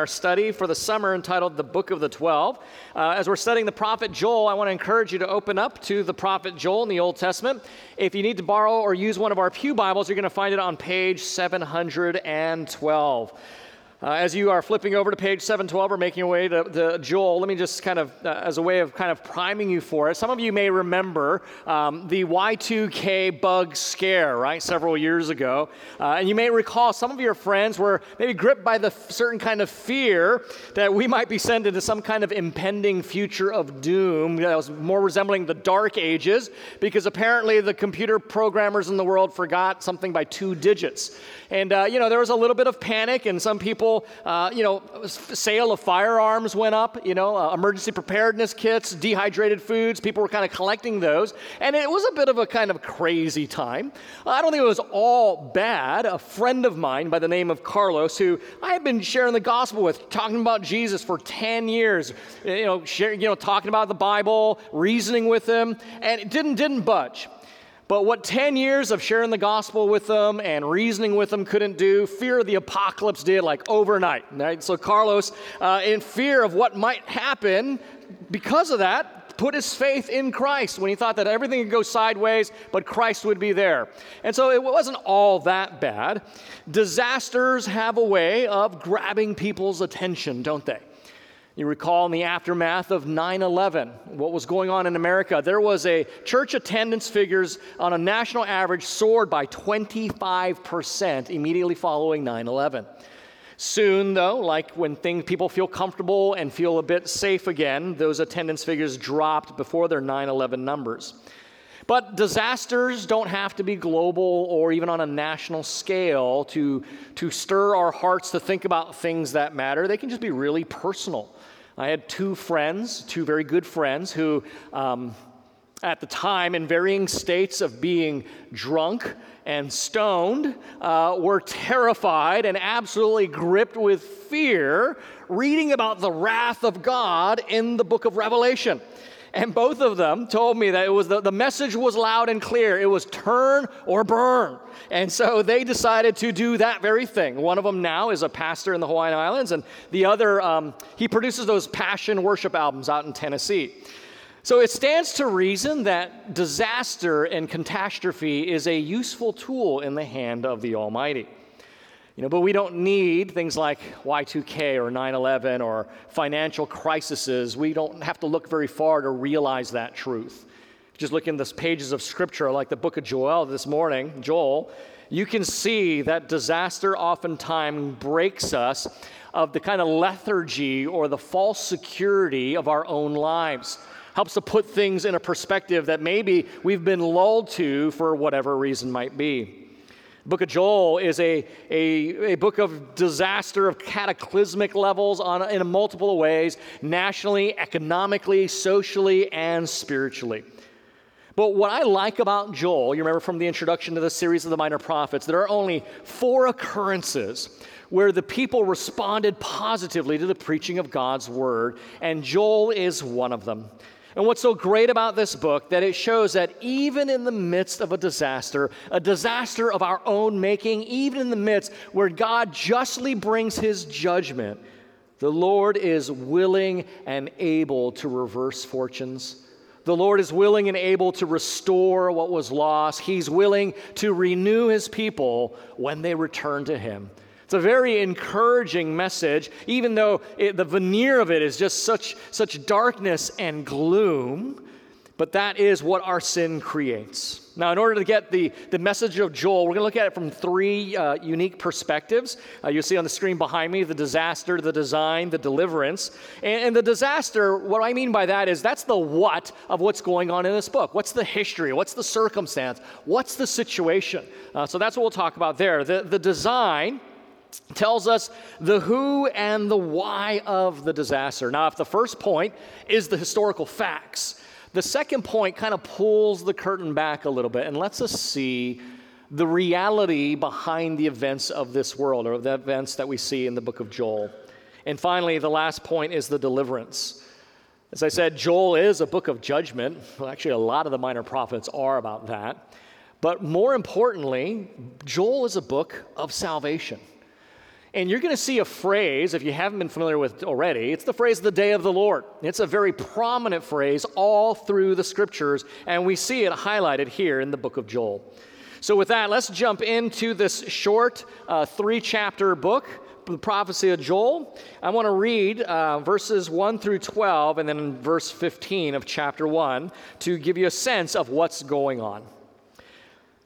our study for the summer entitled The Book of the Twelve. Uh, as we're studying the prophet Joel, I want to encourage you to open up to the prophet Joel in the Old Testament. If you need to borrow or use one of our Pew Bibles, you're going to find it on page 712. Uh, as you are flipping over to page 712 or making your way to, to Joel, let me just kind of, uh, as a way of kind of priming you for it, some of you may remember um, the Y2K bug scare, right, several years ago. Uh, and you may recall some of your friends were maybe gripped by the f- certain kind of fear that we might be sent into some kind of impending future of doom that was more resembling the dark ages because apparently the computer programmers in the world forgot something by two digits. And, uh, you know, there was a little bit of panic, and some people, uh, you know, sale of firearms went up, you know, uh, emergency preparedness kits, dehydrated foods. People were kind of collecting those. And it was a bit of a kind of crazy time. I don't think it was all bad. A friend of mine by the name of Carlos, who I had been sharing the gospel with, talking about Jesus for 10 years, you know, sharing, you know, talking about the Bible, reasoning with him, and it didn't, didn't budge. But what 10 years of sharing the gospel with them and reasoning with them couldn't do, fear of the apocalypse did like overnight. Right? So Carlos, uh, in fear of what might happen because of that, put his faith in Christ when he thought that everything could go sideways, but Christ would be there. And so it wasn't all that bad. Disasters have a way of grabbing people's attention, don't they? You recall in the aftermath of 9 11, what was going on in America? There was a church attendance figures on a national average soared by 25% immediately following 9 11. Soon, though, like when things, people feel comfortable and feel a bit safe again, those attendance figures dropped before their 9 11 numbers. But disasters don't have to be global or even on a national scale to, to stir our hearts to think about things that matter. They can just be really personal. I had two friends, two very good friends, who um, at the time, in varying states of being drunk and stoned, uh, were terrified and absolutely gripped with fear reading about the wrath of God in the book of Revelation. And both of them told me that it was the, the message was loud and clear. It was turn or burn. And so they decided to do that very thing. One of them now is a pastor in the Hawaiian Islands, and the other, um, he produces those passion worship albums out in Tennessee. So it stands to reason that disaster and catastrophe is a useful tool in the hand of the Almighty. You know, but we don't need things like Y2K or 9 11 or financial crises. We don't have to look very far to realize that truth. Just look in the pages of scripture, like the book of Joel this morning, Joel, you can see that disaster oftentimes breaks us of the kind of lethargy or the false security of our own lives. Helps to put things in a perspective that maybe we've been lulled to for whatever reason might be. Book of Joel is a, a, a book of disaster of cataclysmic levels on, in multiple ways, nationally, economically, socially, and spiritually. But what I like about Joel, you remember from the introduction to the series of the minor prophets, there are only four occurrences where the people responded positively to the preaching of God's word, and Joel is one of them. And what's so great about this book that it shows that even in the midst of a disaster, a disaster of our own making, even in the midst where God justly brings his judgment, the Lord is willing and able to reverse fortunes. The Lord is willing and able to restore what was lost. He's willing to renew his people when they return to him. It's a very encouraging message, even though it, the veneer of it is just such, such darkness and gloom. But that is what our sin creates. Now, in order to get the, the message of Joel, we're going to look at it from three uh, unique perspectives. Uh, you'll see on the screen behind me the disaster, the design, the deliverance. And, and, the disaster, what I mean by that is that's the what of what's going on in this book. What's the history? What's the circumstance? What's the situation? Uh, so that's what we'll talk about there. The, the design tells us the who and the why of the disaster. Now, if the first point is the historical facts, the second point kind of pulls the curtain back a little bit and lets us see the reality behind the events of this world or the events that we see in the book of Joel. And finally, the last point is the deliverance. As I said, Joel is a book of judgment. Well, actually, a lot of the minor prophets are about that. But more importantly, Joel is a book of salvation. And you're going to see a phrase, if you haven't been familiar with it already, it's the phrase the day of the Lord. It's a very prominent phrase all through the scriptures, and we see it highlighted here in the book of Joel. So, with that, let's jump into this short uh, three chapter book, the prophecy of Joel. I want to read uh, verses 1 through 12 and then verse 15 of chapter 1 to give you a sense of what's going on.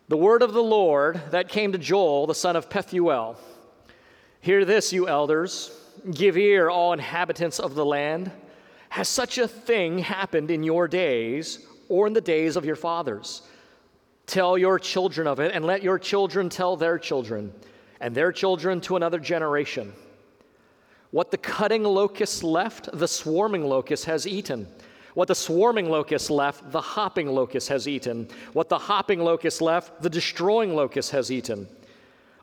The word of the Lord that came to Joel, the son of Pethuel. Hear this, you elders. Give ear, all inhabitants of the land. Has such a thing happened in your days or in the days of your fathers? Tell your children of it, and let your children tell their children, and their children to another generation. What the cutting locust left, the swarming locust has eaten. What the swarming locust left, the hopping locust has eaten. What the hopping locust left, the destroying locust has eaten.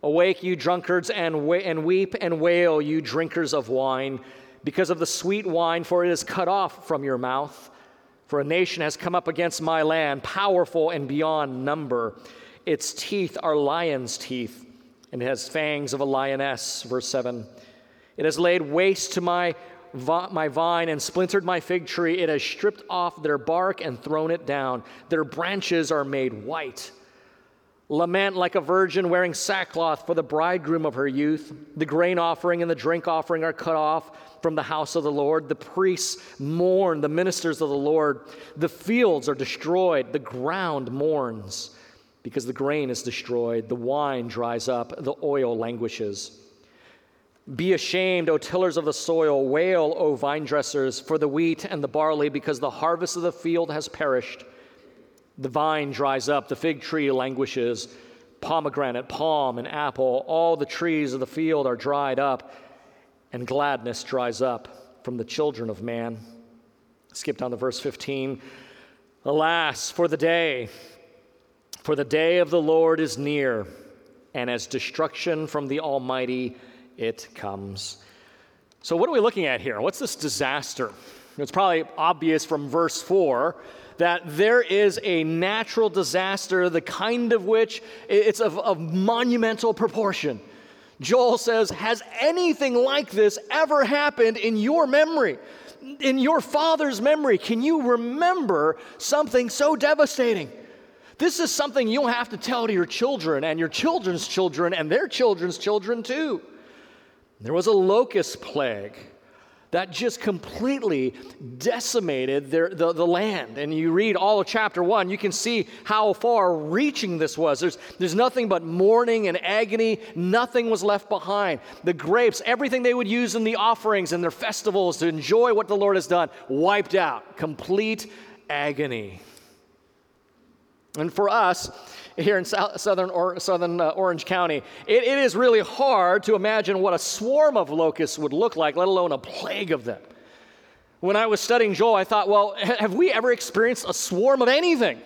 Awake, you drunkards, and, wa- and weep and wail, you drinkers of wine, because of the sweet wine, for it is cut off from your mouth. For a nation has come up against my land, powerful and beyond number. Its teeth are lion's teeth, and it has fangs of a lioness. Verse 7. It has laid waste to my, my vine and splintered my fig tree. It has stripped off their bark and thrown it down. Their branches are made white. Lament like a virgin wearing sackcloth for the bridegroom of her youth. The grain offering and the drink offering are cut off from the house of the Lord. The priests mourn, the ministers of the Lord. The fields are destroyed, the ground mourns because the grain is destroyed, the wine dries up, the oil languishes. Be ashamed, O tillers of the soil, wail, O vine dressers, for the wheat and the barley, because the harvest of the field has perished. The vine dries up, the fig tree languishes, pomegranate, palm, and apple, all the trees of the field are dried up, and gladness dries up from the children of man. Skip down to verse 15. Alas, for the day, for the day of the Lord is near, and as destruction from the Almighty it comes. So, what are we looking at here? What's this disaster? It's probably obvious from verse 4 that there is a natural disaster, the kind of which it's of, of monumental proportion. Joel says, Has anything like this ever happened in your memory? In your father's memory? Can you remember something so devastating? This is something you'll have to tell to your children and your children's children and their children's children too. There was a locust plague that just completely decimated their, the, the land. And you read all of chapter one, you can see how far reaching this was. There's, there's nothing but mourning and agony, nothing was left behind. The grapes, everything they would use in the offerings and their festivals to enjoy what the Lord has done, wiped out. Complete agony. And for us, here in southern, or, southern uh, Orange County, it, it is really hard to imagine what a swarm of locusts would look like, let alone a plague of them. When I was studying Joel, I thought, well, have we ever experienced a swarm of anything?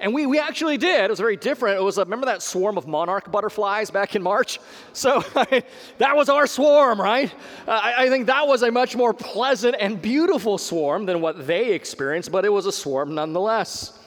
And we, we actually did. It was very different. It was, a, remember that swarm of monarch butterflies back in March? So that was our swarm, right? Uh, I, I think that was a much more pleasant and beautiful swarm than what they experienced, but it was a swarm nonetheless.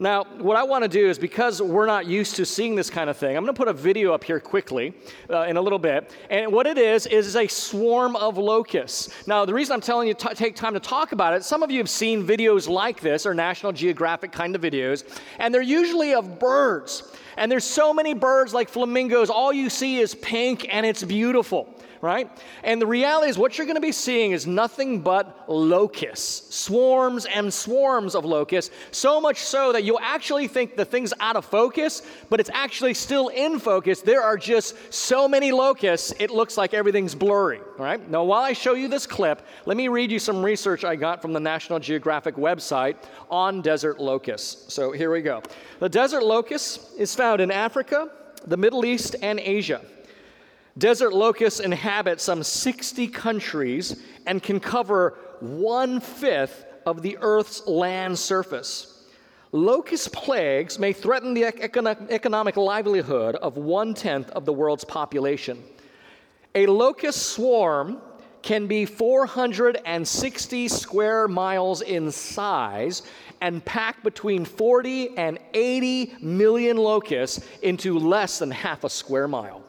Now, what I want to do is because we're not used to seeing this kind of thing, I'm going to put a video up here quickly uh, in a little bit. And what it is, is a swarm of locusts. Now, the reason I'm telling you to take time to talk about it, some of you have seen videos like this or National Geographic kind of videos, and they're usually of birds. And there's so many birds like flamingos, all you see is pink and it's beautiful right? And the reality is, what you're going to be seeing is nothing but locusts, swarms and swarms of locusts, so much so that you'll actually think the thing's out of focus, but it's actually still in focus. There are just so many locusts, it looks like everything's blurry, right? Now, while I show you this clip, let me read you some research I got from the National Geographic website on desert locusts. So here we go. The desert locust is found in Africa, the Middle East, and Asia. Desert locusts inhabit some 60 countries and can cover one fifth of the Earth's land surface. Locust plagues may threaten the economic livelihood of one tenth of the world's population. A locust swarm can be 460 square miles in size and pack between 40 and 80 million locusts into less than half a square mile.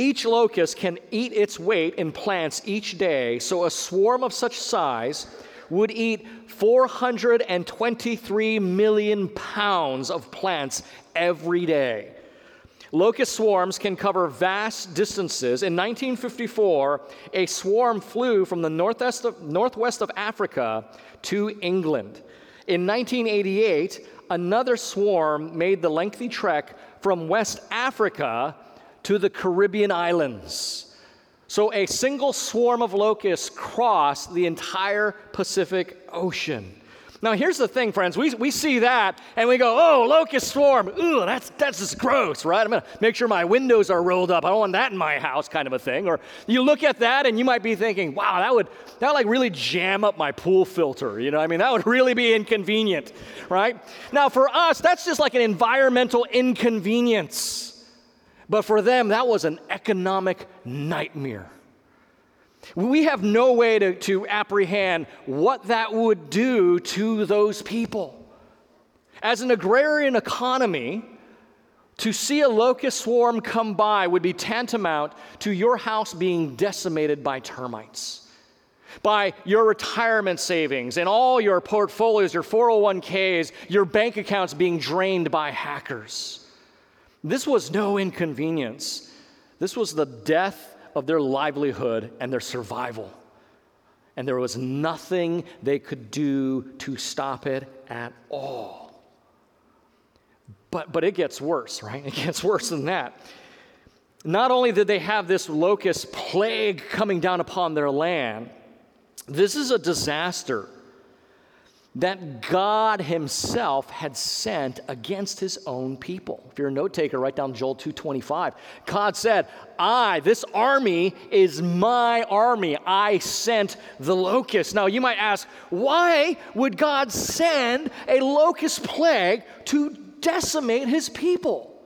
Each locust can eat its weight in plants each day, so a swarm of such size would eat 423 million pounds of plants every day. Locust swarms can cover vast distances. In 1954, a swarm flew from the northwest of, northwest of Africa to England. In 1988, another swarm made the lengthy trek from West Africa to the Caribbean islands. So a single swarm of locusts crossed the entire Pacific Ocean. Now, here's the thing, friends. We, we see that and we go, oh, locust swarm. Ooh, that's, that's just gross, right? I'm going to make sure my windows are rolled up. I don't want that in my house, kind of a thing. Or you look at that and you might be thinking, wow, that would, that would like really jam up my pool filter. You know, I mean, that would really be inconvenient, right? Now, for us, that's just like an environmental inconvenience. But for them, that was an economic nightmare. We have no way to, to apprehend what that would do to those people. As an agrarian economy, to see a locust swarm come by would be tantamount to your house being decimated by termites, by your retirement savings and all your portfolios, your 401ks, your bank accounts being drained by hackers. This was no inconvenience. This was the death of their livelihood and their survival. And there was nothing they could do to stop it at all. But, but it gets worse, right? It gets worse than that. Not only did they have this locust plague coming down upon their land, this is a disaster that God himself had sent against his own people. If you're a note taker, write down Joel 2:25. God said, "I, this army is my army. I sent the locust." Now, you might ask, why would God send a locust plague to decimate his people?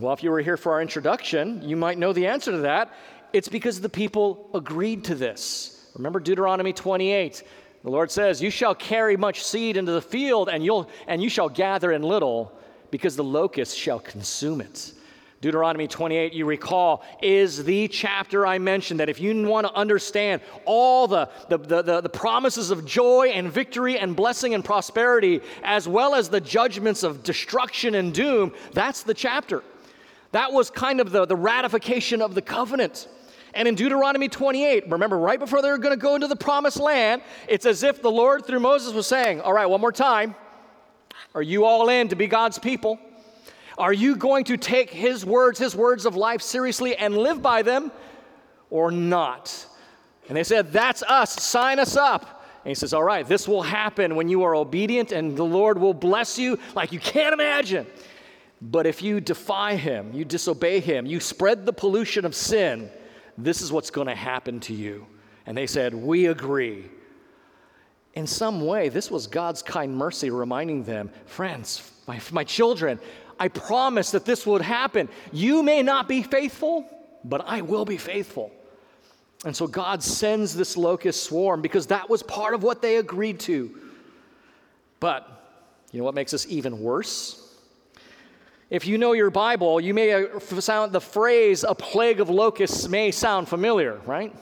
Well, if you were here for our introduction, you might know the answer to that. It's because the people agreed to this. Remember Deuteronomy 28. The Lord says, You shall carry much seed into the field, and, you'll, and you shall gather in little, because the locust shall consume it. Deuteronomy 28, you recall, is the chapter I mentioned that if you want to understand all the, the, the, the, promises of joy and victory and blessing and prosperity, as well as the judgments of destruction and doom, that's the chapter. That was kind of the, the ratification of the covenant. And in Deuteronomy 28, remember, right before they're going to go into the promised land, it's as if the Lord through Moses was saying, All right, one more time. Are you all in to be God's people? Are you going to take his words, his words of life seriously and live by them or not? And they said, That's us. Sign us up. And he says, All right, this will happen when you are obedient, and the Lord will bless you like you can't imagine. But if you defy him, you disobey him, you spread the pollution of sin, this is what's going to happen to you. And they said, We agree. In some way, this was God's kind mercy reminding them, Friends, my, my children, I promise that this would happen. You may not be faithful, but I will be faithful. And so God sends this locust swarm because that was part of what they agreed to. But you know what makes this even worse? If you know your Bible, you may uh, sound the phrase a plague of locusts may sound familiar, right?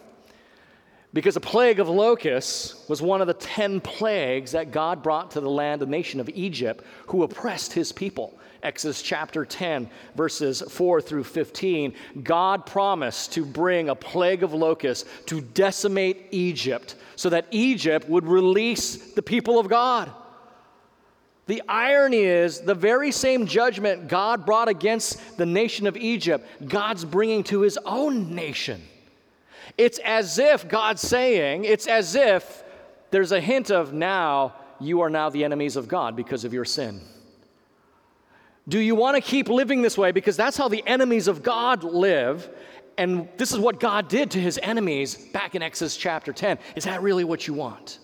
Because a plague of locusts was one of the 10 plagues that God brought to the land, the nation of Egypt, who oppressed his people. Exodus chapter 10, verses 4 through 15. God promised to bring a plague of locusts to decimate Egypt so that Egypt would release the people of God. The irony is, the very same judgment God brought against the nation of Egypt, God's bringing to his own nation. It's as if God's saying, it's as if there's a hint of now you are now the enemies of God because of your sin. Do you want to keep living this way? Because that's how the enemies of God live. And this is what God did to his enemies back in Exodus chapter 10. Is that really what you want?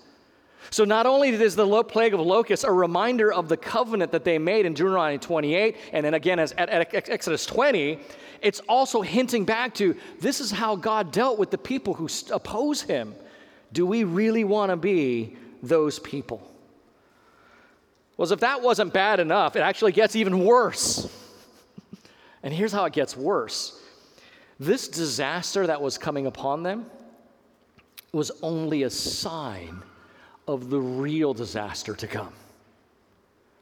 So not only is the plague of locusts a reminder of the covenant that they made in Deuteronomy 28, and then again as at, at Exodus 20, it's also hinting back to this is how God dealt with the people who oppose him. Do we really want to be those people? Well, if that wasn't bad enough, it actually gets even worse. and here's how it gets worse This disaster that was coming upon them was only a sign of the real disaster to come.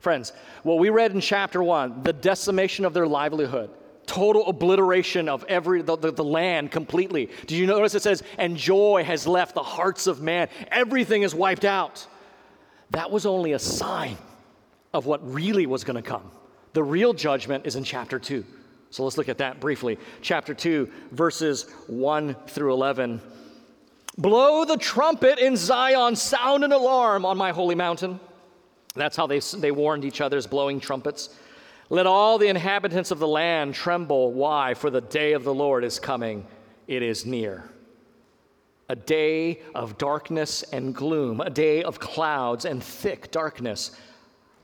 Friends, what we read in chapter one, the decimation of their livelihood, total obliteration of every the, the, the, land completely. Do you notice it says, and joy has left the hearts of man? Everything is wiped out. That was only a sign of what really was going to come. The real judgment is in chapter two. So let's look at that briefly. Chapter 2, verses 1 through 11. Blow the trumpet in Zion, sound an alarm on my holy mountain. That's how they, they warned each other's blowing trumpets. Let all the inhabitants of the land tremble. Why? For the day of the Lord is coming, it is near. A day of darkness and gloom, a day of clouds and thick darkness.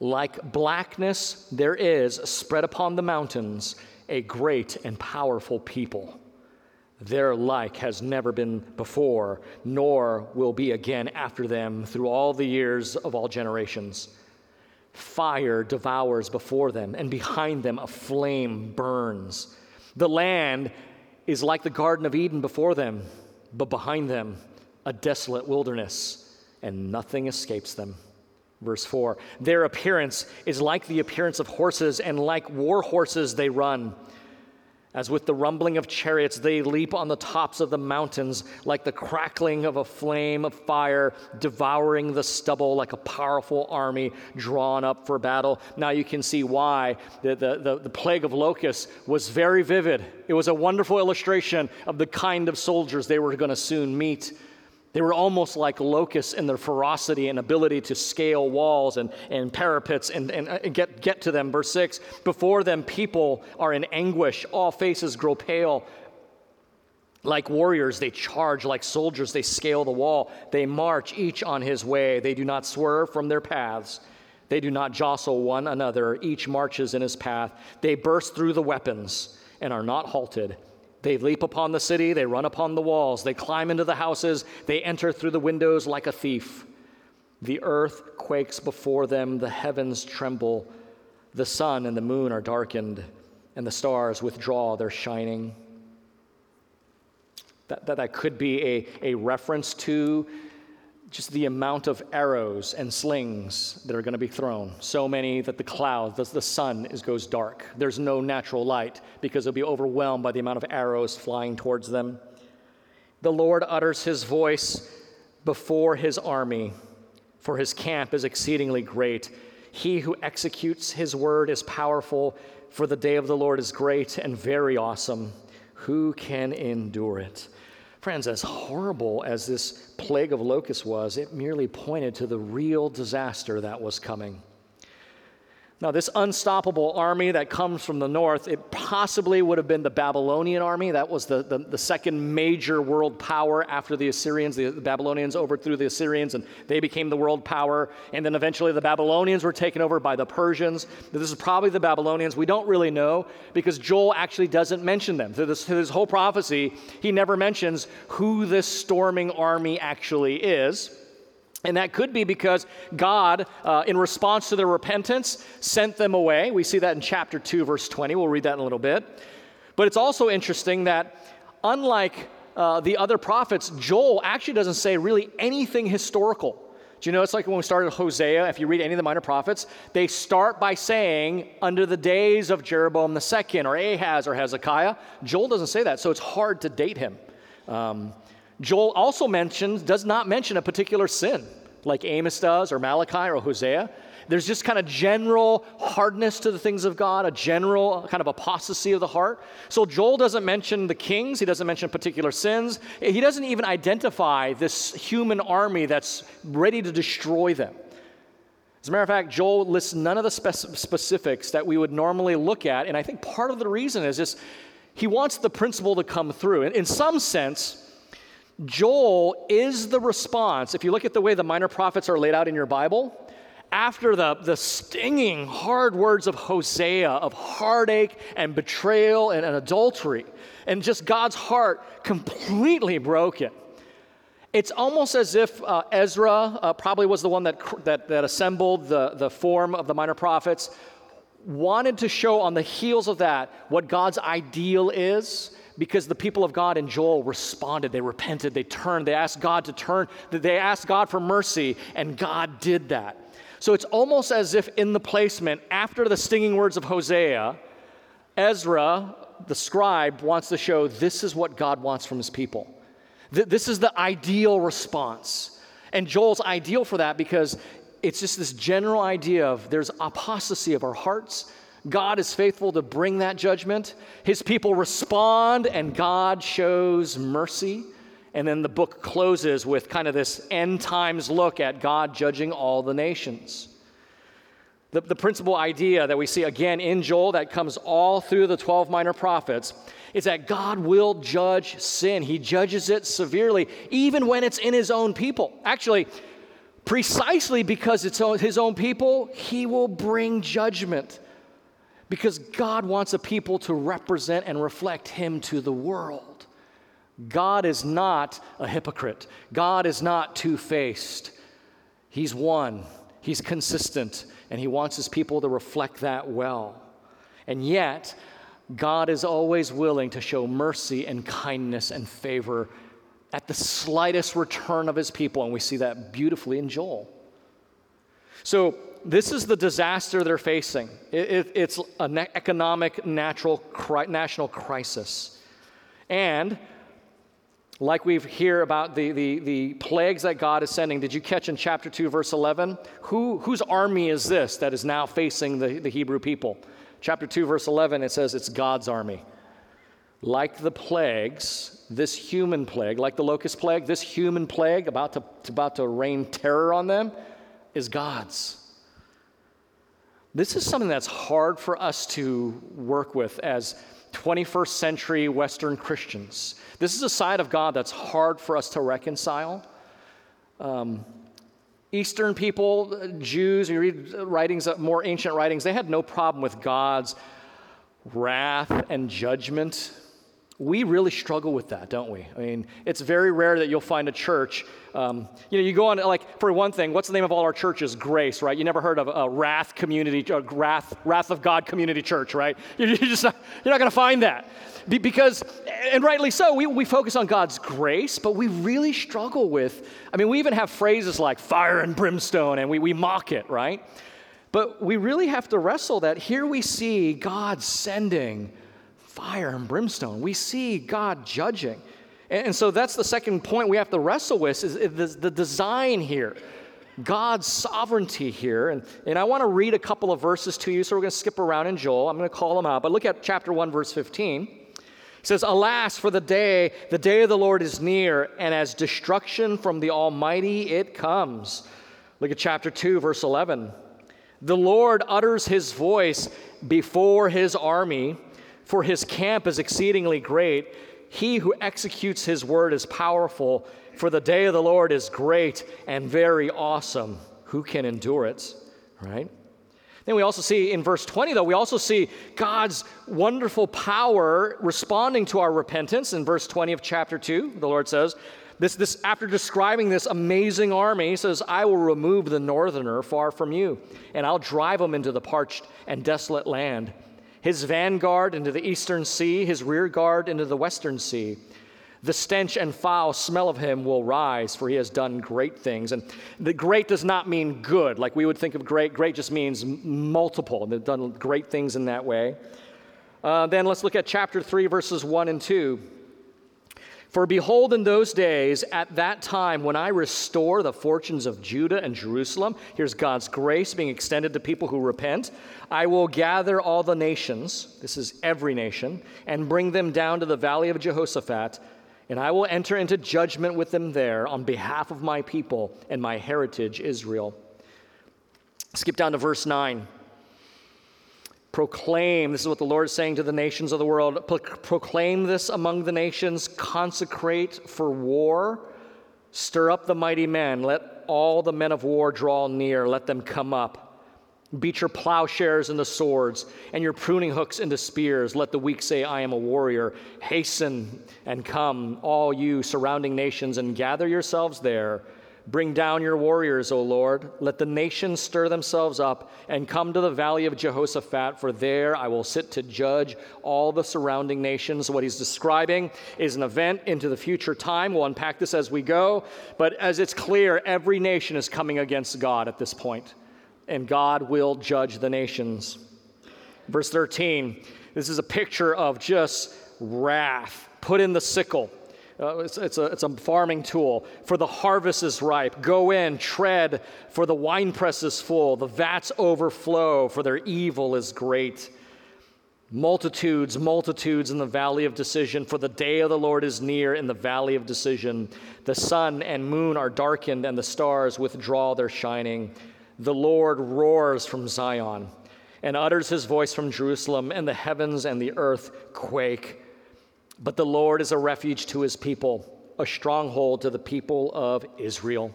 Like blackness, there is spread upon the mountains a great and powerful people. Their like has never been before, nor will be again after them through all the years of all generations. Fire devours before them, and behind them a flame burns. The land is like the Garden of Eden before them, but behind them a desolate wilderness, and nothing escapes them. Verse 4 Their appearance is like the appearance of horses, and like war horses they run. As with the rumbling of chariots, they leap on the tops of the mountains like the crackling of a flame of fire, devouring the stubble like a powerful army drawn up for battle. Now you can see why the, the, the, the plague of locusts was very vivid. It was a wonderful illustration of the kind of soldiers they were going to soon meet. They were almost like locusts in their ferocity and ability to scale walls and, and parapets and, and, and, get, get to them. Verse 6 Before them, people are in anguish, all faces grow pale. Like warriors, they charge. Like soldiers, they scale the wall. They march each on his way. They do not swerve from their paths. They do not jostle one another. Each marches in his path. They burst through the weapons and are not halted. They leap upon the city, they run upon the walls, they climb into the houses, they enter through the windows like a thief. The earth quakes before them, the heavens tremble, the sun and the moon are darkened, and the stars withdraw their shining. That, that, that could be a, a reference to just the amount of arrows and slings that are going to be thrown. So many that the cloud, the, the sun is, goes dark. There's no natural light because they'll be overwhelmed by the amount of arrows flying towards them. The Lord utters his voice before his army, for his camp is exceedingly great. He who executes his word is powerful, for the day of the Lord is great and very awesome. Who can endure it? Friends, as horrible as this plague of locusts was, it merely pointed to the real disaster that was coming. Now, this unstoppable army that comes from the north, it possibly would have been the Babylonian army. That was the, the, the second major world power after the Assyrians. The, the, Babylonians overthrew the Assyrians and they became the world power. And then eventually the Babylonians were taken over by the Persians. This is probably the Babylonians. We don't really know because Joel actually doesn't mention them. Through this, through this whole prophecy, he never mentions who this storming army actually is. And that could be because God, uh, in response to their repentance, sent them away. We see that in chapter 2, verse 20. We'll read that in a little bit. But it's also interesting that, unlike uh, the other prophets, Joel actually doesn't say really anything historical. Do you know it's like when we started Hosea, if you read any of the minor prophets, they start by saying, under the days of Jeroboam II or Ahaz or Hezekiah. Joel doesn't say that, so it's hard to date him. Um, Joel also mentions, does not mention a particular sin like Amos does or Malachi or Hosea. There's just kind of general hardness to the things of God, a general kind of apostasy of the heart. So Joel doesn't mention the kings, he doesn't mention particular sins. He doesn't even identify this human army that's ready to destroy them. As a matter of fact, Joel lists none of the spec- specifics that we would normally look at. And I think part of the reason is just he wants the principle to come through. In, in some sense, Joel is the response. If you look at the way the minor prophets are laid out in your Bible, after the, the stinging, hard words of Hosea, of heartache and betrayal and, and adultery, and just God's heart completely broken. It's almost as if uh, Ezra uh, probably was the one that, that, that assembled the, the form of the minor prophets, wanted to show on the heels of that what God's ideal is because the people of God in Joel responded. They repented, they turned, they asked God to turn, they asked God for mercy, and God did that. So it's almost as if in the placement, after the stinging words of Hosea, Ezra, the scribe, wants to show this is what God wants from his people. This is the ideal response. And Joel's ideal for that because it's just this general idea of there's apostasy of our hearts God is faithful to bring that judgment. His people respond, and God shows mercy. And then the book closes with kind of this end times look at God judging all the nations. The, the principal idea that we see again in Joel that comes all through the 12 minor prophets is that God will judge sin. He judges it severely, even when it's in his own people. Actually, precisely because it's his own people, he will bring judgment because God wants a people to represent and reflect Him to the world. God is not a hypocrite, God is not two faced. He's one, He's consistent, and He wants His people to reflect that well. And yet, God is always willing to show mercy and kindness and favor at the slightest return of His people, and we see that beautifully in Joel. So, this is the disaster they're facing. It, it, it's an economic, natural, cri- national crisis. And like we hear about the, the, the plagues that God is sending, did you catch in chapter 2, verse 11? Who, whose army is this that is now facing the, the Hebrew people? Chapter 2, verse 11, it says it's God's army. Like the plagues, this human plague, like the locust plague, this human plague about to, about to rain terror on them is God's. This is something that's hard for us to work with as 21st century Western Christians. This is a side of God that's hard for us to reconcile. Um, Eastern people, Jews, you read writings, of more ancient writings, they had no problem with God's wrath and judgment we really struggle with that, don't we? I mean, it's very rare that you'll find a church. Um, you know, you go on, like, for one thing, what's the name of all our churches? Grace, right? You never heard of a Wrath Community, a Wrath, Wrath of God Community Church, right? You're, just not, you're not going to find that. Be, because, and rightly so, we, we focus on God's grace, but we really struggle with, I mean, we even have phrases like fire and brimstone, and we, we mock it, right? But we really have to wrestle that here we see God sending fire and brimstone. We see God judging. And, so that's the second point we have to wrestle with is the, design here. God's sovereignty here. And, and I want to read a couple of verses to you, so we're going to skip around in Joel. I'm going to call them out. But look at chapter 1, verse 15. It says, Alas, for the day, the day of the Lord is near, and as destruction from the Almighty it comes. Look at chapter 2, verse 11. The Lord utters his voice before his army for his camp is exceedingly great. He who executes his word is powerful, for the day of the Lord is great and very awesome. Who can endure it? Right? Then we also see in verse 20, though, we also see God's wonderful power responding to our repentance. In verse 20 of chapter 2, the Lord says, this, this, after describing this amazing army, he says, I will remove the northerner far from you, and I'll drive them into the parched and desolate land his vanguard into the eastern sea, his rear guard into the western sea. The stench and foul smell of him will rise, for he has done great things. And the great does not mean good, like we would think of great. Great just means multiple. And they've done great things in that way. Uh, then let's look at chapter 3, verses 1 and 2. For behold, in those days, at that time, when I restore the fortunes of Judah and Jerusalem, here's God's grace being extended to people who repent. I will gather all the nations, this is every nation, and bring them down to the valley of Jehoshaphat, and I will enter into judgment with them there on behalf of my people and my heritage, Israel. Skip down to verse 9. Proclaim, this is what the Lord is saying to the nations of the world proclaim this among the nations, consecrate for war, stir up the mighty men, let all the men of war draw near, let them come up. Beat your plowshares into swords and your pruning hooks into spears. Let the weak say, I am a warrior. Hasten and come, all you surrounding nations, and gather yourselves there. Bring down your warriors, O Lord. Let the nations stir themselves up and come to the valley of Jehoshaphat, for there I will sit to judge all the surrounding nations. What he's describing is an event into the future time. We'll unpack this as we go. But as it's clear, every nation is coming against God at this point, and God will judge the nations. Verse 13 this is a picture of just wrath. Put in the sickle uh, it's, it's, a, it's a farming tool. For the harvest is ripe. Go in, tread, for the winepress is full. The vats overflow, for their evil is great. Multitudes, multitudes in the valley of decision, for the day of the Lord is near in the valley of decision. The sun and moon are darkened, and the stars withdraw their shining. The Lord roars from Zion and utters his voice from Jerusalem, and the heavens and the earth quake. But the Lord is a refuge to his people, a stronghold to the people of Israel.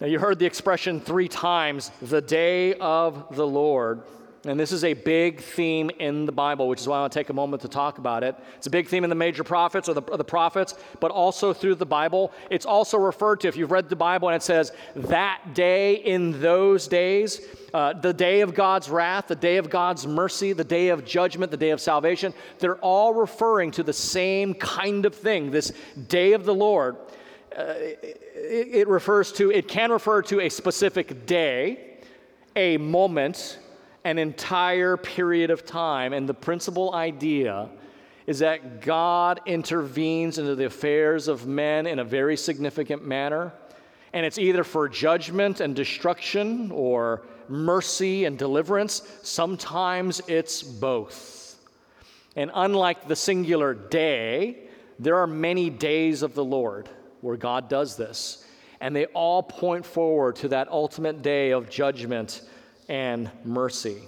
Now, you heard the expression three times the day of the Lord. And this is a big theme in the Bible, which is why I want to take a moment to talk about it. It's a big theme in the major prophets or the, or the, prophets, but also through the Bible. It's also referred to, if you've read the Bible and it says, that day in those days, uh, the day of God's wrath, the day of God's mercy, the day of judgment, the day of salvation, they're all referring to the same kind of thing, this day of the Lord. Uh, it, it refers to, it can refer to a specific day, a moment, an entire period of time. And the principal idea is that God intervenes into the affairs of men in a very significant manner. And it's either for judgment and destruction or mercy and deliverance. Sometimes it's both. And unlike the singular day, there are many days of the Lord where God does this. And they all point forward to that ultimate day of judgment and mercy.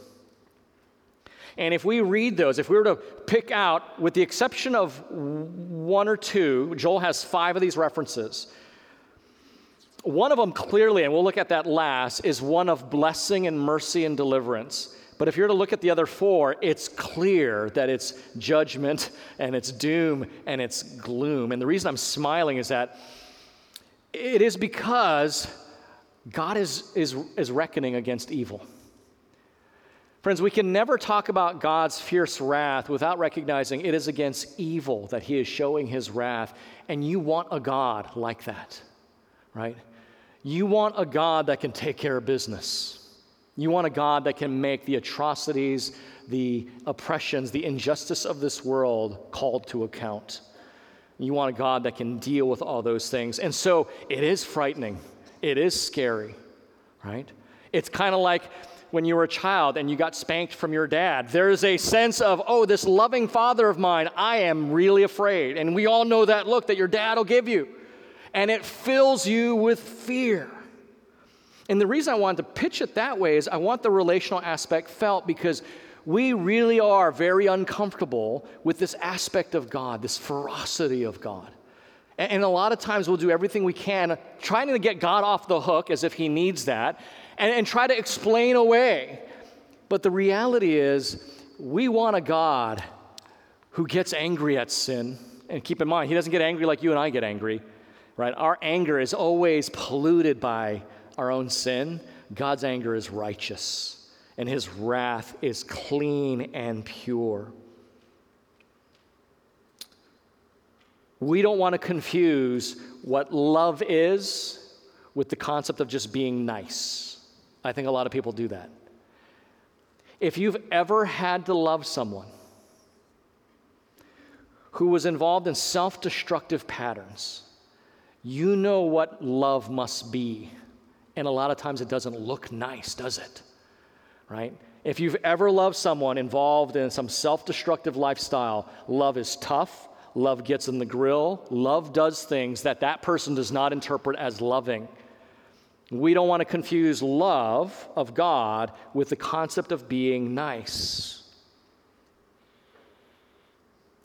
And if we read those, if we were to pick out, with the exception of one or two, Joel has five of these references. One of them clearly, and we'll look at that last, is one of blessing and mercy and deliverance. But if you're to look at the other four, it's clear that it's judgment and it's doom and it's gloom. And the reason I'm smiling is that it is because God is, is, is reckoning against evil. Friends, we can never talk about God's fierce wrath without recognizing it is against evil that He is showing His wrath. And you want a God like that, right? You want a God that can take care of business. You want a God that can make the atrocities, the oppressions, the injustice of this world called to account. You want a God that can deal with all those things. And so it is frightening. It is scary, right? It's kind of like when you were a child and you got spanked from your dad. There's a sense of, oh, this loving father of mine, I am really afraid. And we all know that look that your dad will give you. And it fills you with fear. And the reason I wanted to pitch it that way is I want the relational aspect felt because we really are very uncomfortable with this aspect of God, this ferocity of God. And a lot of times we'll do everything we can trying to get God off the hook as if he needs that and, and try to explain away. But the reality is, we want a God who gets angry at sin. And keep in mind, he doesn't get angry like you and I get angry, right? Our anger is always polluted by our own sin. God's anger is righteous, and his wrath is clean and pure. We don't want to confuse what love is with the concept of just being nice. I think a lot of people do that. If you've ever had to love someone who was involved in self destructive patterns, you know what love must be. And a lot of times it doesn't look nice, does it? Right? If you've ever loved someone involved in some self destructive lifestyle, love is tough, Love gets in the grill. Love does things that that person does not interpret as loving. We don't want to confuse love of God with the concept of being nice.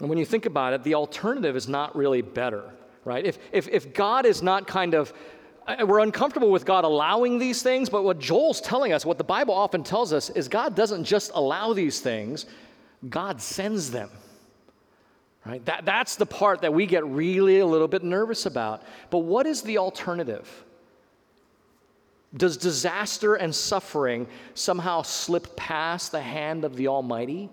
And when you think about it, the alternative is not really better, right? If, if, if God is not kind of, we're uncomfortable with God allowing these things, but what Joel's telling us, what the Bible often tells us, is God doesn't just allow these things, God sends them. Right? That, that's the part that we get really a little bit nervous about. But what is the alternative? Does disaster and suffering somehow slip past the hand of the Almighty?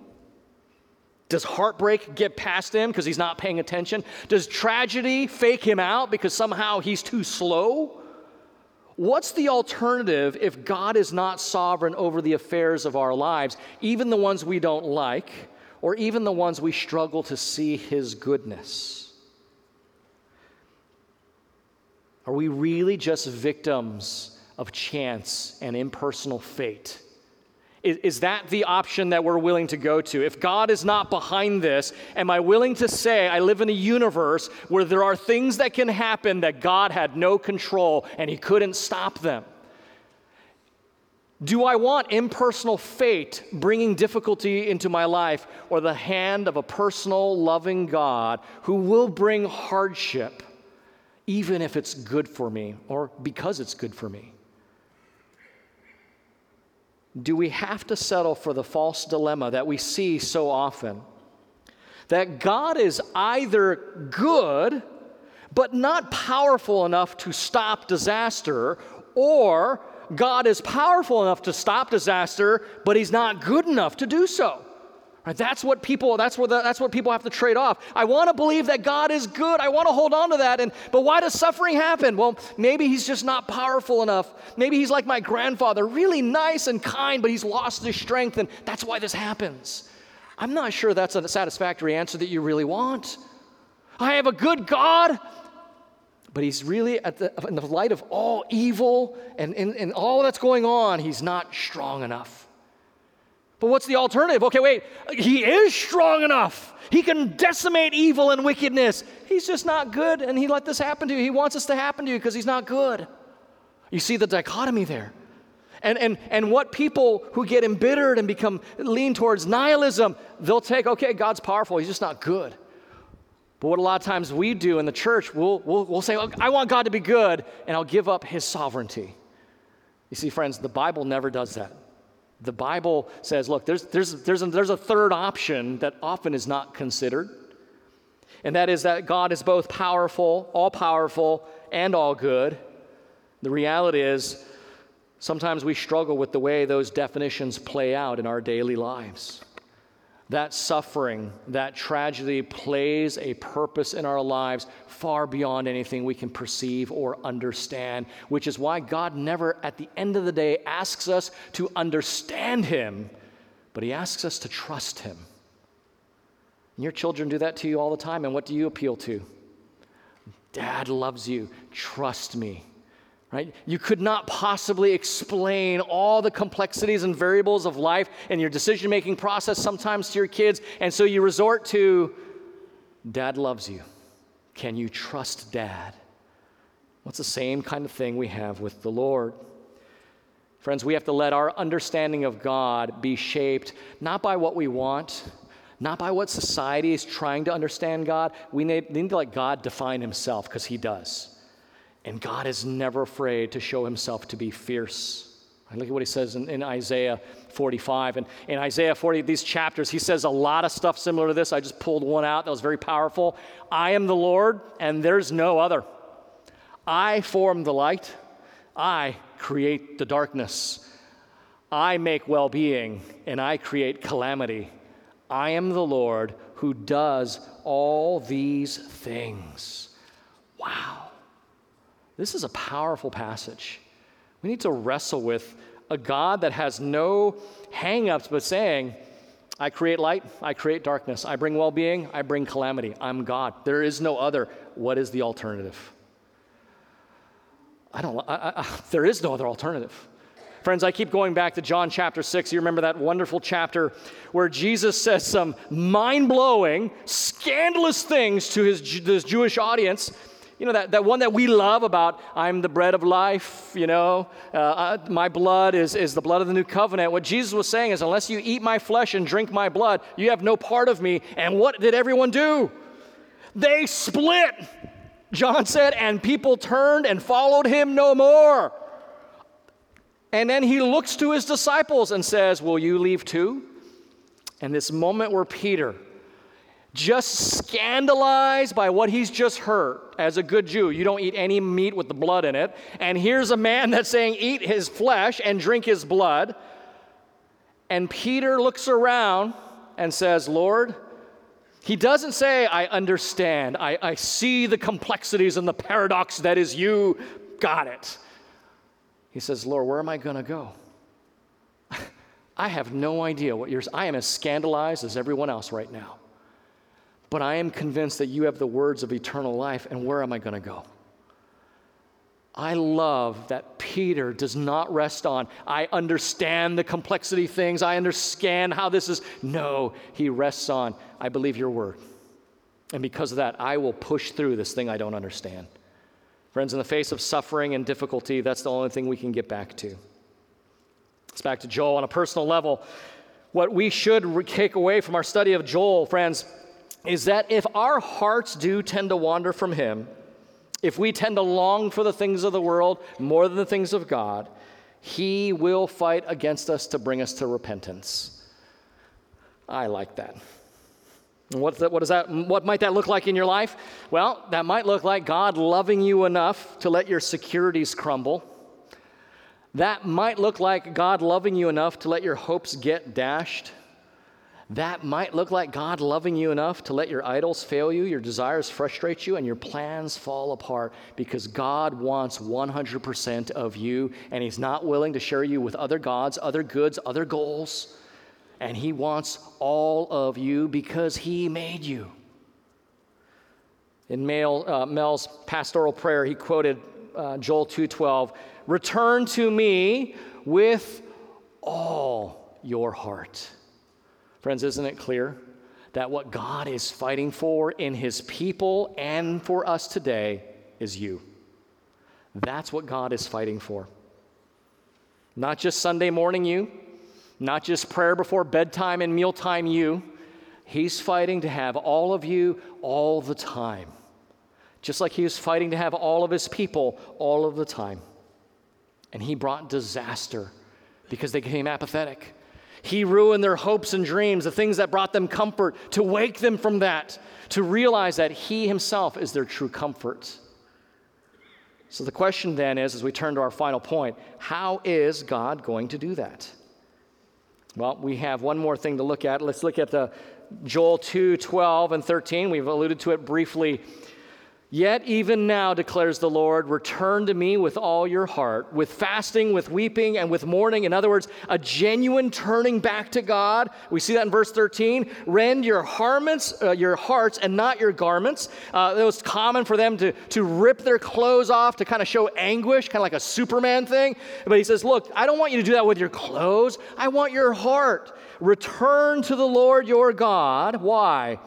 Does heartbreak get past him because he's not paying attention? Does tragedy fake him out because somehow he's too slow? What's the alternative if God is not sovereign over the affairs of our lives, even the ones we don't like, or even the ones we struggle to see his goodness? Are we really just victims of chance and impersonal fate? Is, that the option that we're willing to go to? If God is not behind this, am I willing to say I live in a universe where there are things that can happen that God had no control and He couldn't stop them? Do I want impersonal fate bringing difficulty into my life or the hand of a personal, loving God who will bring hardship even if it's good for me or because it's good for me? do we have to settle for the false dilemma that we see so often? That God is either good, but not powerful enough to stop disaster, or God is powerful enough to stop disaster, but he's not good enough to do so. Right? That's what people. That's what. The, that's what people have to trade off. I want to believe that God is good. I want to hold on to that. And but why does suffering happen? Well, maybe He's just not powerful enough. Maybe He's like my grandfather, really nice and kind, but He's lost His strength, and that's why this happens. I'm not sure that's a satisfactory answer that you really want. I have a good God, but He's really, the, in the light of all evil and, and, and all that's going on, He's not strong enough. But what's the alternative? Okay, wait, he is strong enough. He can decimate evil and wickedness. He's just not good, and he let this happen to you. He wants this to happen to you because he's not good. You see the dichotomy there. And, and, and what people who get embittered and become lean towards nihilism, they'll take, okay, God's powerful, he's just not good. But what a lot of times we do in the church, we'll, we'll, we'll say, I want God to be good, and I'll give up his sovereignty. You see, friends, the Bible never does that. The Bible says, look, there's, there's, there's, a, there's a third option that often is not considered, and that is that God is both powerful, all powerful, and all good. The reality is, sometimes we struggle with the way those definitions play out in our daily lives. That suffering, that tragedy plays a purpose in our lives far beyond anything we can perceive or understand, which is why God never, at the end of the day, asks us to understand Him, but He asks us to trust Him. And your children do that to you all the time, and what do you appeal to? Dad loves you. Trust me right? You could not possibly explain all the complexities and variables of life and your decision making process sometimes to your kids, and so you resort to dad loves you. Can you trust dad? What's the same kind of thing we have with the Lord? Friends, we have to let our understanding of God be shaped not by what we want, not by what society is trying to understand God. We need, need to let God define himself because he does. And God is never afraid to show himself to be fierce. Look at what he says in, in, Isaiah 45. And in Isaiah 40, these chapters, he says a lot of stuff similar to this. I just pulled one out that was very powerful. I am the Lord, and there's no other. I form the light, I create the darkness. I make well being, and I create calamity. I am the Lord who does all these things. Wow. This is a powerful passage. We need to wrestle with a God that has no hangups, but saying, I create light, I create darkness, I bring well being, I bring calamity. I'm God. There is no other. What is the alternative? I don't, I, I, there is no other alternative. Friends, I keep going back to John chapter 6. You remember that wonderful chapter where Jesus says some mind blowing, scandalous things to his, his Jewish audience you know, that, that one that we love about, I'm the bread of life, you know, uh, my blood is, is the blood of the new covenant. What Jesus was saying is, unless you eat my flesh and drink my blood, you have no part of me. And what did everyone do? They split, John said, and people turned and followed him no more. And then he looks to his disciples and says, Will you leave too? And this moment where Peter, just scandalized by what he's just heard. As a good Jew, you don't eat any meat with the blood in it. And here's a man that's saying, Eat his flesh and drink his blood. And Peter looks around and says, Lord, he doesn't say, I understand. I, I see the complexities and the paradox that is you. Got it. He says, Lord, where am I going to go? I have no idea what yours. I am as scandalized as everyone else right now. But I am convinced that you have the words of eternal life, and where am I going to go? I love that Peter does not rest on, I understand the complexity things, I understand how this is. No, he rests on, I believe your word. And because of that, I will push through this thing I don't understand. Friends, in the face of suffering and difficulty, that's the only thing we can get back to. It's back to Joel on a personal level. What we should take away from our study of Joel, friends, is that if our hearts do tend to wander from Him, if we tend to long for the things of the world more than the things of God, He will fight against us to bring us to repentance. I like that. What, does that, what might that look like in your life? Well, that might look like God loving you enough to let your securities crumble. That might look like God loving you enough to let your hopes get dashed. That might look like God loving you enough to let your idols fail you, your desires frustrate you, and your plans fall apart because God wants 100% of you, and He's not willing to share you with other gods, other goods, other goals. And He wants all of you because He made you. In Mel, uh, Mel's pastoral prayer, he quoted uh, Joel 2:12, "Return to me with all your heart." Friends, isn't it clear that what God is fighting for in his people and for us today is you? That's what God is fighting for. Not just Sunday morning you, not just prayer before bedtime and mealtime you. He's fighting to have all of you all the time. Just like he was fighting to have all of his people all of the time. And he brought disaster because they became apathetic. He ruined their hopes and dreams, the things that brought them comfort, to wake them from that, to realize that He Himself is their true comfort. So the question then is, as we turn to our final point, how is God going to do that? Well, we have one more thing to look at. Let's look at the Joel 2 12 and 13. We've alluded to it briefly Yet, even now, declares the Lord, return to me with all your heart, with fasting, with weeping, and with mourning. In other words, a genuine turning back to God. We see that in verse 13. Rend your garments, uh, your hearts, and not your garments. Uh, it was common for them to, to rip their clothes off to kind of show anguish, kind of like a Superman thing. But he says, Look, I don't want you to do that with your clothes. I want your heart. Return to the Lord your God. Why?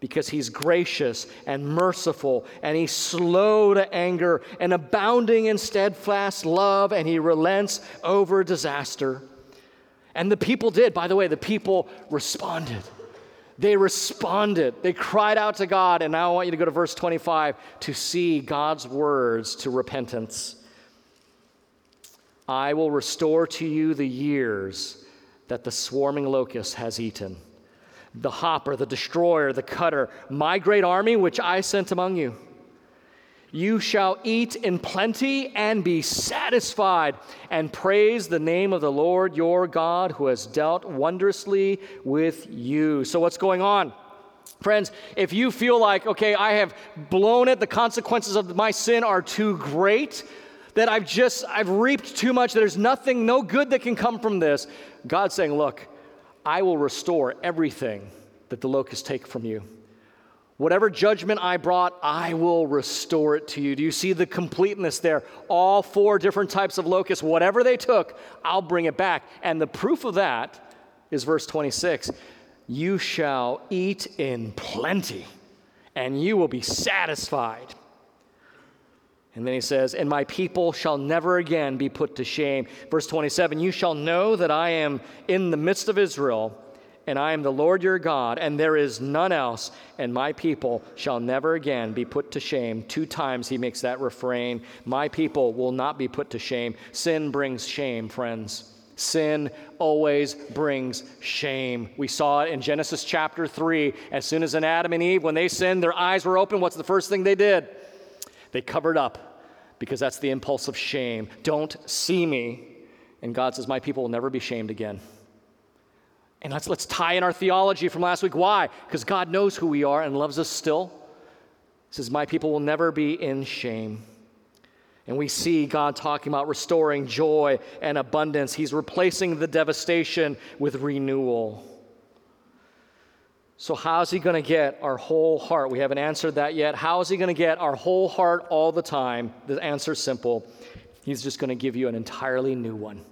Because he's gracious and merciful and he's slow to anger and abounding in steadfast love and he relents over disaster. And the people did, by the way, the people responded. They responded. They cried out to God. And now I want you to go to verse 25 to see God's words to repentance. I will restore to you the years that the swarming locust has eaten the hopper, the destroyer, the cutter, my great army which I sent among you. You shall eat in plenty and be satisfied, and praise the name of the Lord your God who has dealt wondrously with you. So, what's going on? Friends, if you feel like, okay, I have blown it, the consequences of my sin are too great, that I've just, I've reaped too much, there's nothing, no good that can come from this, God's saying, look, I will restore everything that the locusts take from you. Whatever judgment I brought, I will restore it to you. Do you see the completeness there? All four different types of locusts, whatever they took, I'll bring it back. And the proof of that is verse 26 You shall eat in plenty, and you will be satisfied. And then he says, And my people shall never again be put to shame. Verse 27 You shall know that I am in the midst of Israel, and I am the Lord your God, and there is none else, and my people shall never again be put to shame. Two times he makes that refrain My people will not be put to shame. Sin brings shame, friends. Sin always brings shame. We saw it in Genesis chapter 3. As soon as an Adam and Eve, when they sinned, their eyes were open, what's the first thing they did? They covered up because that's the impulse of shame. Don't see me. And God says, My people will never be shamed again. And let's, let's tie in our theology from last week. Why? Because God knows who we are and loves us still. He says, My people will never be in shame. And we see God talking about restoring joy and abundance. He's replacing the devastation with renewal. So, how is He going to get our whole heart? We haven't answered that yet. How is He going to get our whole heart all the time? The answer is simple He's just going to give you an entirely new one.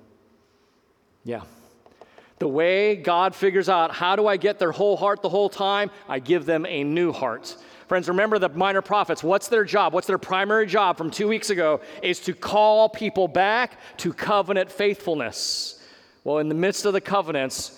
Yeah. The way God figures out how do I get their whole heart the whole time, I give them a new heart. Friends, remember the minor prophets. What's their job? What's their primary job from two weeks ago? Is to call people back to covenant faithfulness. Well, in the midst of the covenants,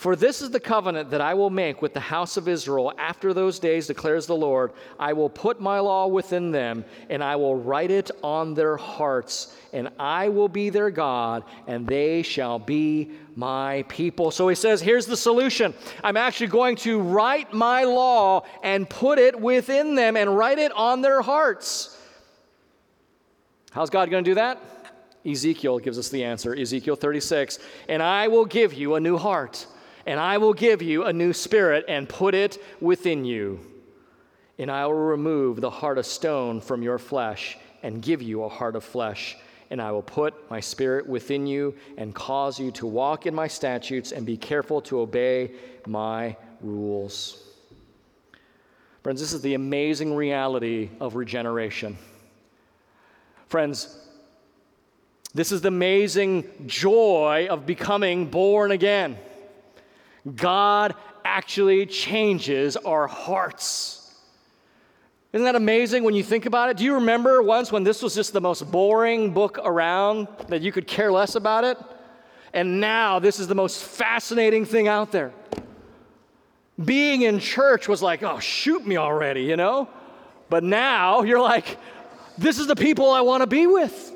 For this is the covenant that I will make with the house of Israel after those days, declares the Lord. I will put my law within them, and I will write it on their hearts, and I will be their God, and they shall be my people. So he says, here's the solution I'm actually going to write my law and put it within them and write it on their hearts. How's God going to do that? Ezekiel gives us the answer Ezekiel 36. And I will give you a new heart, and I will give you a new spirit, and put it within you. And I will remove the heart of stone from your flesh, and give you a heart of flesh. And I will put my spirit within you, and cause you to walk in my statutes, and be careful to obey my rules. Friends, this is the amazing reality of regeneration. Friends, this is the amazing joy of becoming born again. God actually changes our hearts. Isn't that amazing when you think about it? Do you remember once when this was just the most boring book around that you could care less about it? And now this is the most fascinating thing out there. Being in church was like, oh, shoot me already, you know? But now you're like, this is the people I want to be with.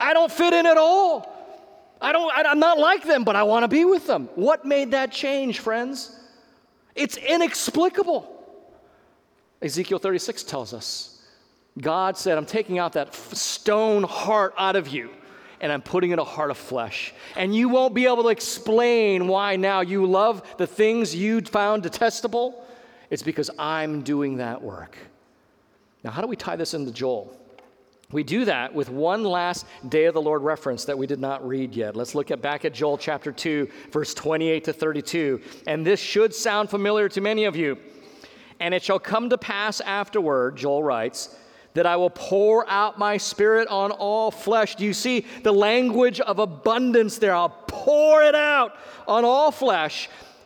I don't fit in at all. I don't, I, am not like them, but I want to be with them. What made that change, friends? It's inexplicable. Ezekiel 36 tells us God said, I'm taking out that stone heart out of you and I'm putting in a heart of flesh. And you won't be able to explain why now you love the things you found detestable. It's because I'm doing that work. Now, how do we tie this into Joel? We do that with one last day of the Lord reference that we did not read yet. Let's look at back at Joel chapter 2, verse 28 to 32. And this should sound familiar to many of you. And it shall come to pass afterward, Joel writes, that I will pour out my spirit on all flesh. Do you see the language of abundance there? I'll pour it out on all flesh.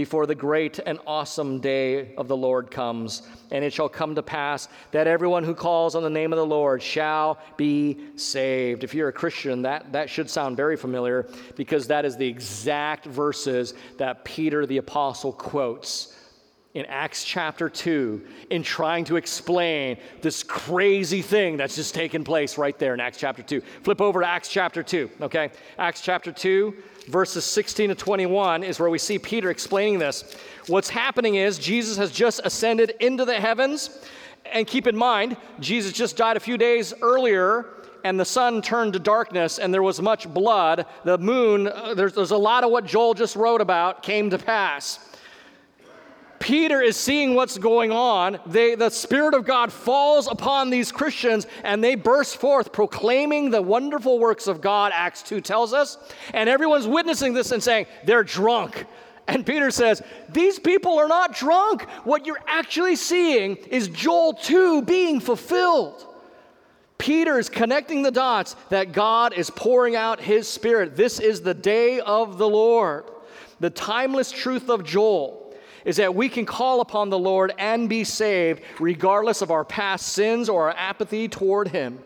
before the great and awesome day of the Lord comes. And it shall come to pass that everyone who calls on the name of the Lord shall be saved. If you're a Christian, that, that should sound very familiar because that is the exact verses that Peter the Apostle quotes in Acts chapter 2 in trying to explain this crazy thing that's just taken place right there in Acts chapter 2. Flip over to Acts chapter 2, okay? Acts chapter 2, verses 16 to 21 is where we see Peter explaining this. What's happening is Jesus has just ascended into the heavens. And keep in mind, Jesus just died a few days earlier, and the sun turned to darkness, and there was much blood. The moon, uh, there's, there's a lot of what Joel just wrote about came to pass. Peter is seeing what's going on. They, the Spirit of God falls upon these Christians and they burst forth proclaiming the wonderful works of God, Acts 2 tells us. And everyone's witnessing this and saying, they're drunk. And Peter says, These people are not drunk. What you're actually seeing is Joel 2 being fulfilled. Peter is connecting the dots that God is pouring out his spirit. This is the day of the Lord. The timeless truth of Joel is that we can call upon the Lord and be saved regardless of our past sins or our apathy toward him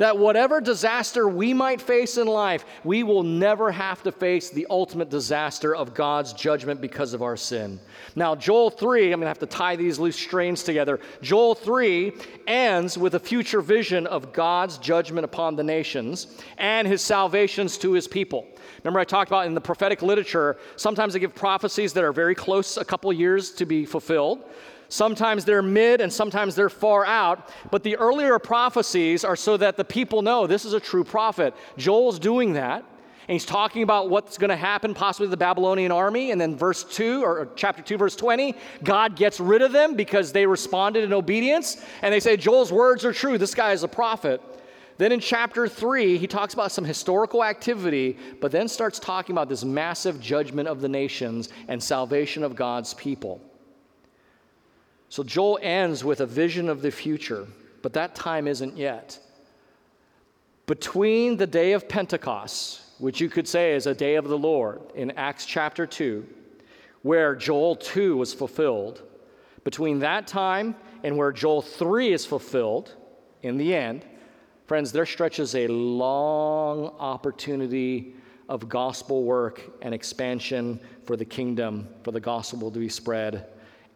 that whatever disaster we might face in life, we will never have to face the ultimate disaster of God's judgment because of our sin. Now, Joel 3, I'm going to have to tie these loose strains together. Joel 3 ends with a future vision of God's judgment upon the nations and his salvations to his people. Remember, I talked about in the prophetic literature, sometimes they give prophecies that are very close, a couple years to be fulfilled. Sometimes they're mid and sometimes they're far out. But the earlier prophecies are so that the people know this is a true prophet. Joel's doing that. And he's talking about what's going to happen, possibly the Babylonian army. And then, verse 2, or chapter 2, verse 20, God gets rid of them because they responded in obedience. And they say, Joel's words are true. This guy is a prophet. Then in chapter 3, he talks about some historical activity, but then starts talking about this massive judgment of the nations and salvation of God's people. So Joel ends with a vision of the future, but that time isn't yet. Between the day of Pentecost, which you could say is a day of the Lord in Acts chapter 2, where Joel 2 was fulfilled, between that time and where Joel 3 is fulfilled in the end, friends, there stretches a long opportunity of gospel work and expansion for the kingdom, for the gospel to be spread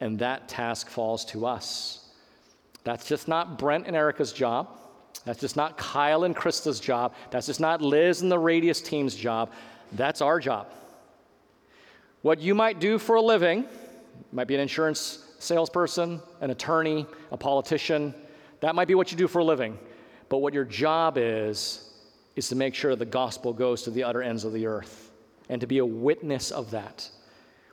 and that task falls to us. That's just not Brent and Erica's job. That's just not Kyle and Krista's job. That's just not Liz and the Radius team's job. That's our job. What you might do for a living, might be an insurance salesperson, an attorney, a politician. That might be what you do for a living. But what your job is, is to make sure the gospel goes to the utter ends of the earth and to be a witness of that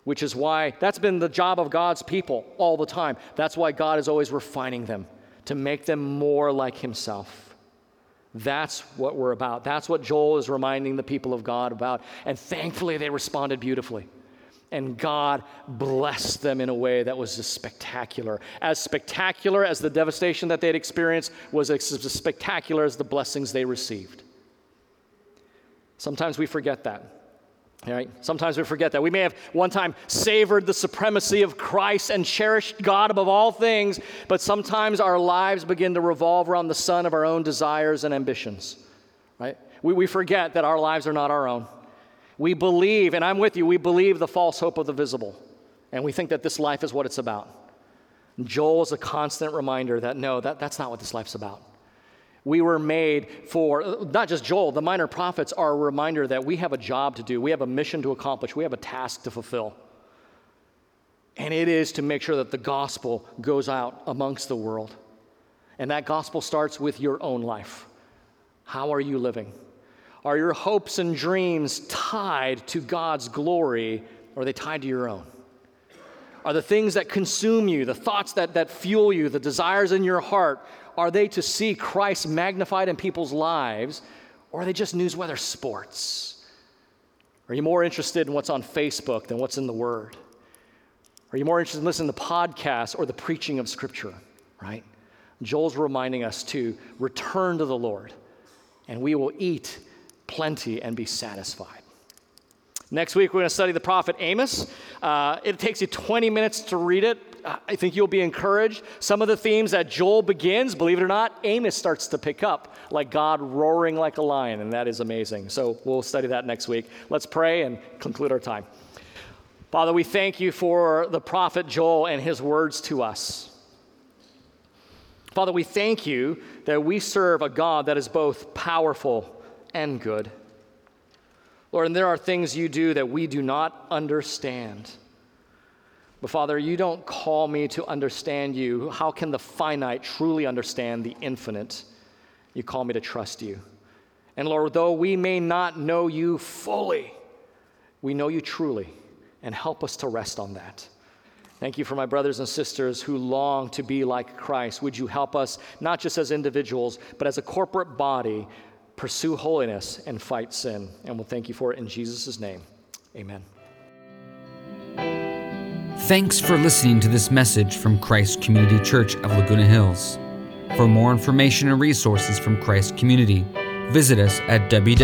which is why that's been the job of God's people all the time. That's why God is always refining them to make them more like Himself. That's what we're about. That's what Joel is reminding the people of God about. And thankfully, they responded beautifully. And God blessed them in a way that was just spectacular. As spectacular as the devastation that they'd experienced was as spectacular as the blessings they received. Sometimes we forget that. All right? Sometimes we forget that. We may have one time savored the supremacy of Christ and cherished God above all things, but sometimes our lives begin to revolve around the sun of our own desires and ambitions. Right? We, we forget that our lives are not our own. We believe, and I'm with you, we believe the false hope of the visible. And we think that this life is what it's about. Joel is a constant reminder that no, that, that's not what this life's about. We were made for, not just Joel, the minor prophets are a reminder that we have a job to do, we have a mission to accomplish, we have a task to fulfill. And it is to make sure that the gospel goes out amongst the world. And that gospel starts with your own life. How are you living? Are your hopes and dreams tied to God's glory, or are they tied to your own? Are the things that consume you, the thoughts that, that fuel you, the desires in your heart, are they to see Christ magnified in people's lives, or are they just news weather sports? Are you more interested in what's on Facebook than what's in the Word? Are you more interested in listening to podcasts or the preaching of Scripture, right? Joel's reminding us to return to the Lord, and we will eat plenty and be satisfied. Next week, we're going to study the prophet Amos. Uh, it takes you 20 minutes to read it. I think you'll be encouraged. Some of the themes that Joel begins, believe it or not, Amos starts to pick up, like God roaring like a lion, and that is amazing. So we'll study that next week. Let's pray and conclude our time. Father, we thank you for the prophet Joel and his words to us. Father, we thank you that we serve a God that is both powerful and good. Lord, and there are things you do that we do not understand. But Father, you don't call me to understand you. How can the finite truly understand the infinite? You call me to trust you. And Lord, though we may not know you fully, we know you truly, and help us to rest on that. Thank you for my brothers and sisters who long to be like Christ. Would you help us, not just as individuals, but as a corporate body, pursue holiness and fight sin? And we'll thank you for it in Jesus' name. Amen. Thanks for listening to this message from Christ Community Church of Laguna Hills. For more information and resources from Christ Community, visit us at www.ccclh.org.